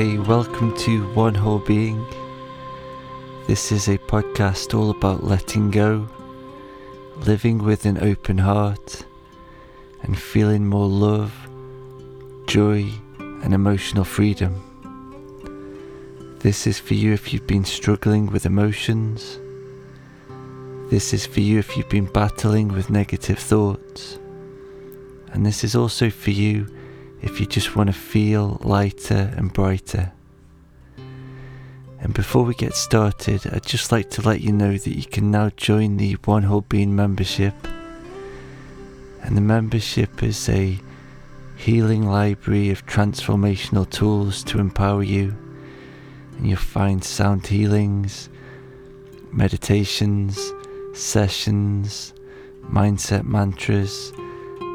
Welcome to One Whole Being. This is a podcast all about letting go, living with an open heart, and feeling more love, joy, and emotional freedom. This is for you if you've been struggling with emotions. This is for you if you've been battling with negative thoughts. And this is also for you if you just want to feel lighter and brighter. And before we get started, I'd just like to let you know that you can now join the One Whole Being membership. And the membership is a healing library of transformational tools to empower you. And you'll find sound healings, meditations, sessions, mindset mantras,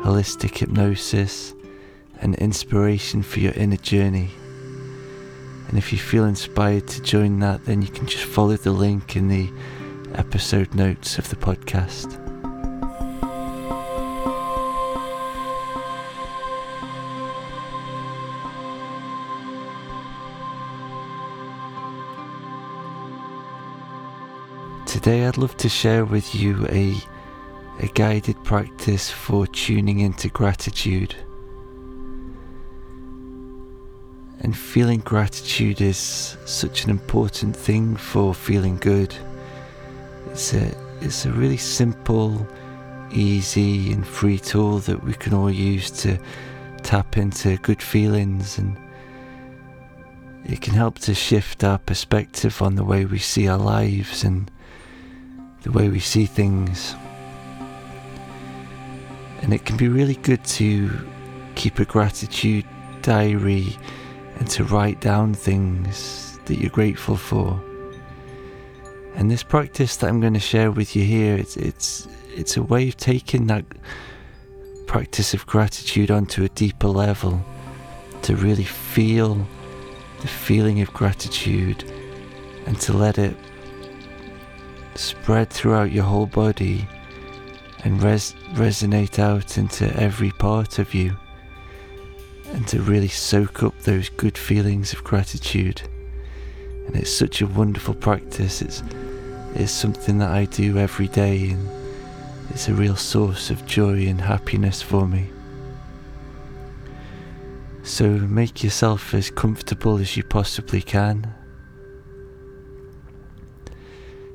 holistic hypnosis, and inspiration for your inner journey. And if you feel inspired to join that, then you can just follow the link in the episode notes of the podcast. Today, I'd love to share with you a, a guided practice for tuning into gratitude. And feeling gratitude is such an important thing for feeling good. It's a, it's a really simple, easy, and free tool that we can all use to tap into good feelings and it can help to shift our perspective on the way we see our lives and the way we see things. And it can be really good to keep a gratitude diary and to write down things that you're grateful for. And this practice that I'm going to share with you here, it's it's it's a way of taking that practice of gratitude onto a deeper level to really feel the feeling of gratitude and to let it spread throughout your whole body and res- resonate out into every part of you and to really soak up those good feelings of gratitude. And it's such a wonderful practice. It's it's something that I do every day and it's a real source of joy and happiness for me. So make yourself as comfortable as you possibly can.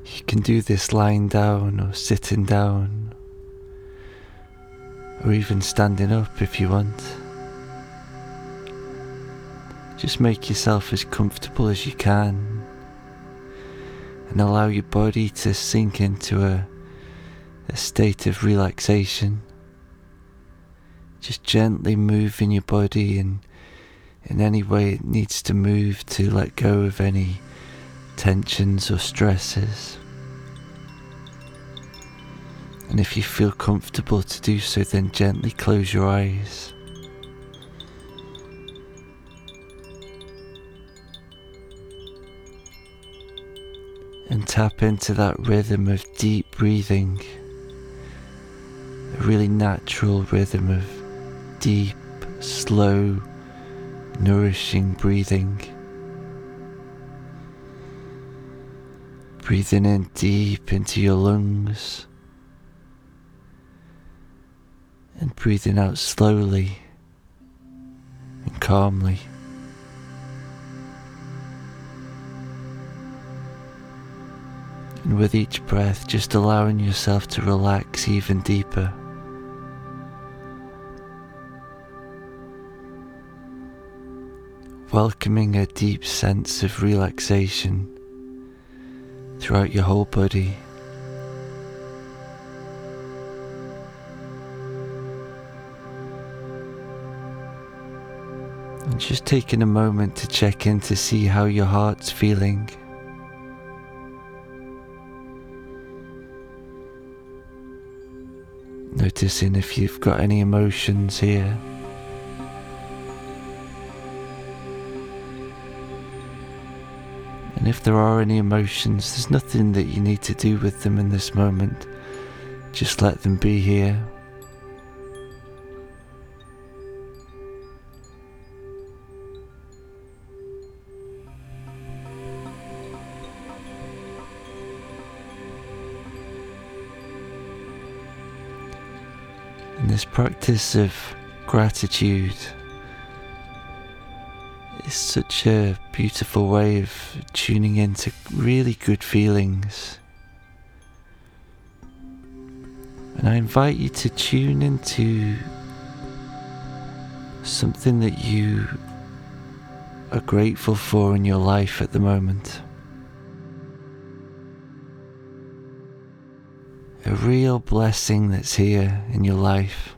You can do this lying down or sitting down or even standing up if you want. Just make yourself as comfortable as you can and allow your body to sink into a, a state of relaxation. Just gently moving your body and in any way it needs to move to let go of any tensions or stresses. And if you feel comfortable to do so, then gently close your eyes. And tap into that rhythm of deep breathing, a really natural rhythm of deep, slow, nourishing breathing. Breathing in deep into your lungs and breathing out slowly and calmly. And with each breath, just allowing yourself to relax even deeper. Welcoming a deep sense of relaxation throughout your whole body. And just taking a moment to check in to see how your heart's feeling. Noticing if you've got any emotions here. And if there are any emotions, there's nothing that you need to do with them in this moment. Just let them be here. This practice of gratitude is such a beautiful way of tuning into really good feelings. And I invite you to tune into something that you are grateful for in your life at the moment. A real blessing that's here in your life.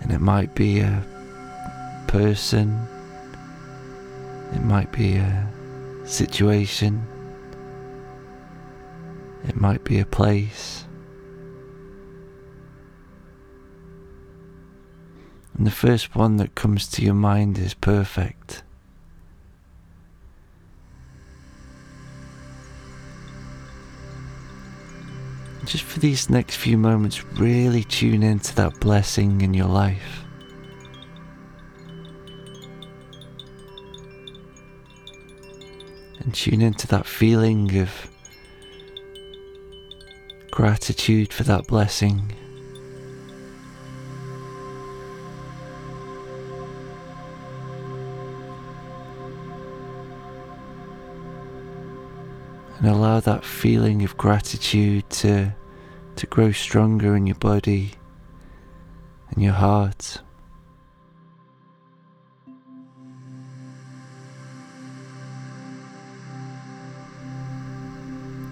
And it might be a person, it might be a situation, it might be a place. And the first one that comes to your mind is perfect. Just for these next few moments, really tune into that blessing in your life. And tune into that feeling of gratitude for that blessing. And allow that feeling of gratitude to to grow stronger in your body and your heart.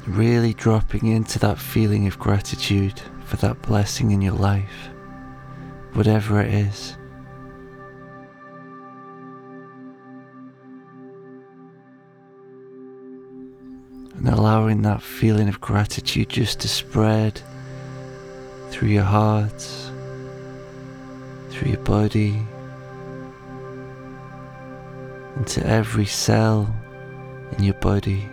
Really dropping into that feeling of gratitude for that blessing in your life, whatever it is. And allowing that feeling of gratitude just to spread through your heart, through your body, into every cell in your body.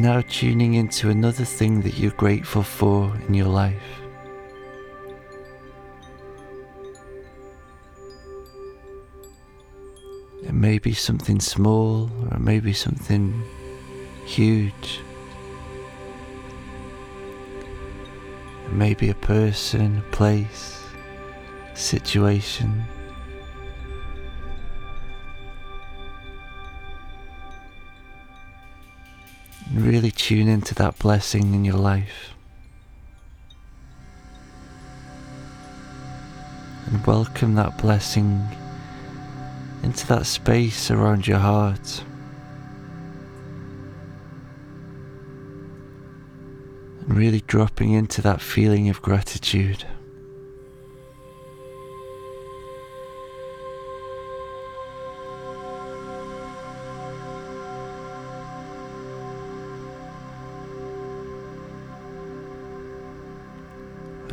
Now tuning into another thing that you're grateful for in your life. It may be something small or it may be something huge. It may be a person, a place, situation. And really tune into that blessing in your life. And welcome that blessing into that space around your heart. And really dropping into that feeling of gratitude.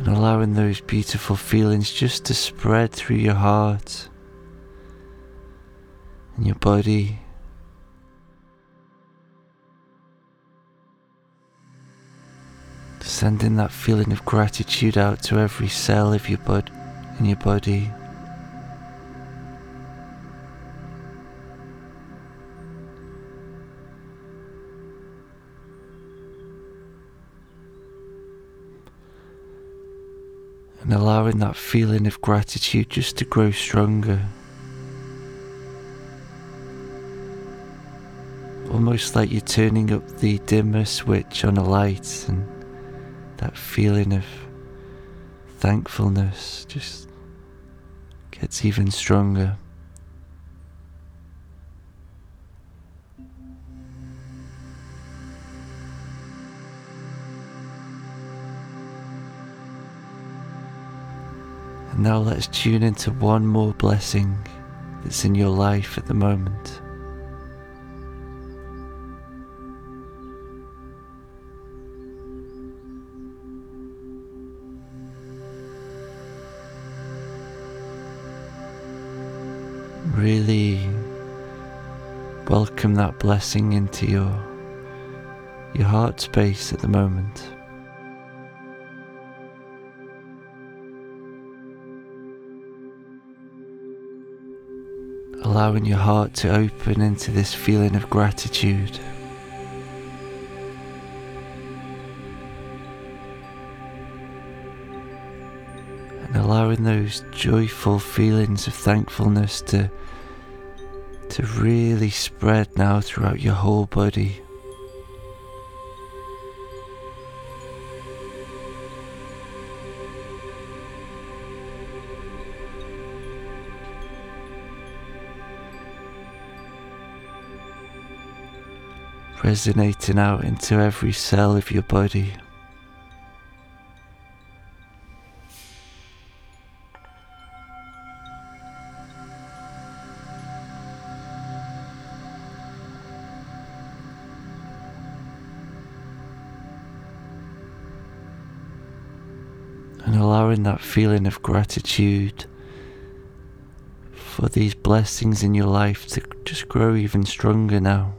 And allowing those beautiful feelings just to spread through your heart and your body. Sending that feeling of gratitude out to every cell of your body in your body. And allowing that feeling of gratitude just to grow stronger. Almost like you're turning up the dimmer switch on a light, and that feeling of thankfulness just gets even stronger. Now let's tune into one more blessing that's in your life at the moment. Really welcome that blessing into your your heart space at the moment. Allowing your heart to open into this feeling of gratitude. And allowing those joyful feelings of thankfulness to, to really spread now throughout your whole body. Resonating out into every cell of your body. And allowing that feeling of gratitude for these blessings in your life to just grow even stronger now.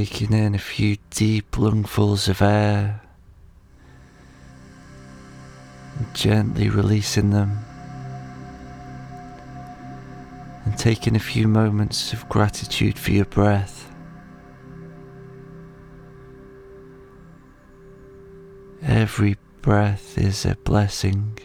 Taking in a few deep lungfuls of air gently releasing them and taking a few moments of gratitude for your breath. Every breath is a blessing.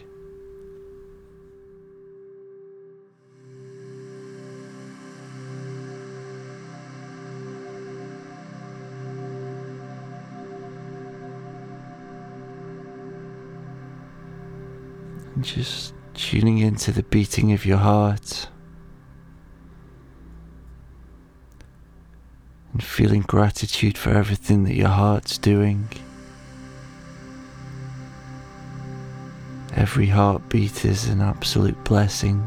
Just tuning into the beating of your heart and feeling gratitude for everything that your heart's doing. Every heartbeat is an absolute blessing.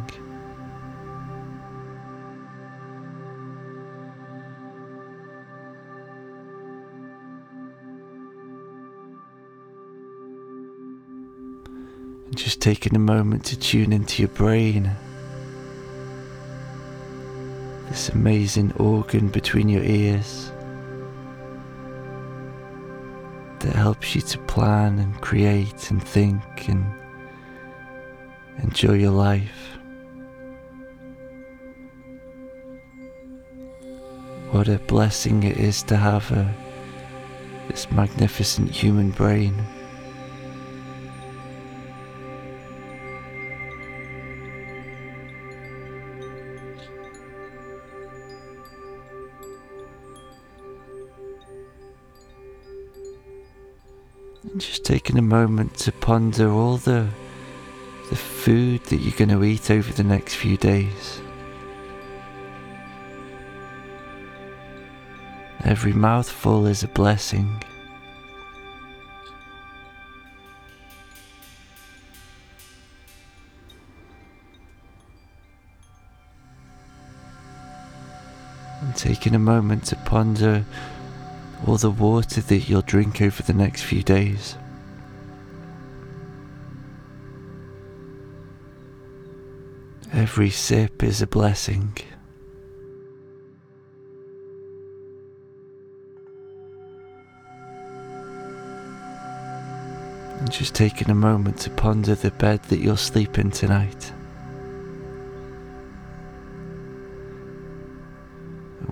And just taking a moment to tune into your brain. This amazing organ between your ears that helps you to plan and create and think and enjoy your life. What a blessing it is to have a, this magnificent human brain. Just taking a moment to ponder all the the food that you're going to eat over the next few days. Every mouthful is a blessing. And taking a moment to ponder all the water that you'll drink over the next few days. Every sip is a blessing. And just taking a moment to ponder the bed that you'll sleep in tonight.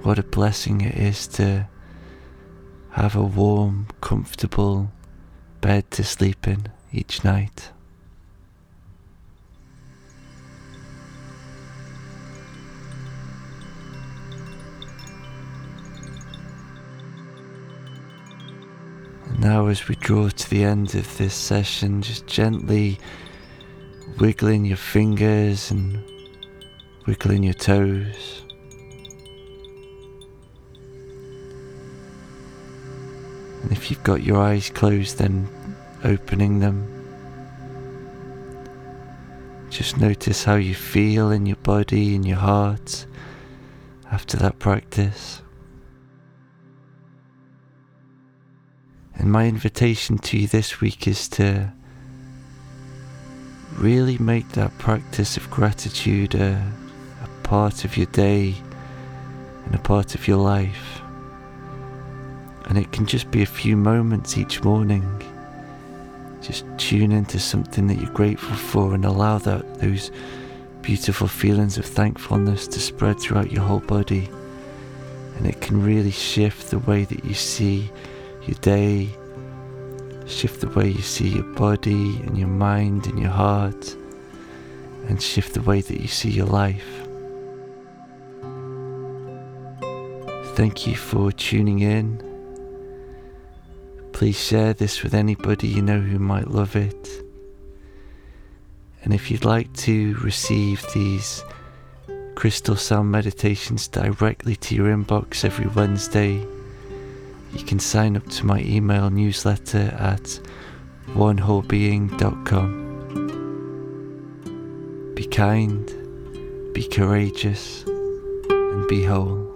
What a blessing it is to have a warm, comfortable bed to sleep in each night. Now, as we draw to the end of this session, just gently wiggling your fingers and wiggling your toes. You've got your eyes closed, then opening them. Just notice how you feel in your body, in your heart after that practice. And my invitation to you this week is to really make that practice of gratitude a, a part of your day and a part of your life. And it can just be a few moments each morning. Just tune into something that you're grateful for and allow that those beautiful feelings of thankfulness to spread throughout your whole body. And it can really shift the way that you see your day, shift the way you see your body and your mind and your heart, and shift the way that you see your life. Thank you for tuning in. Please share this with anybody you know who might love it. And if you'd like to receive these crystal sound meditations directly to your inbox every Wednesday, you can sign up to my email newsletter at onewholebeing.com. Be kind, be courageous, and be whole.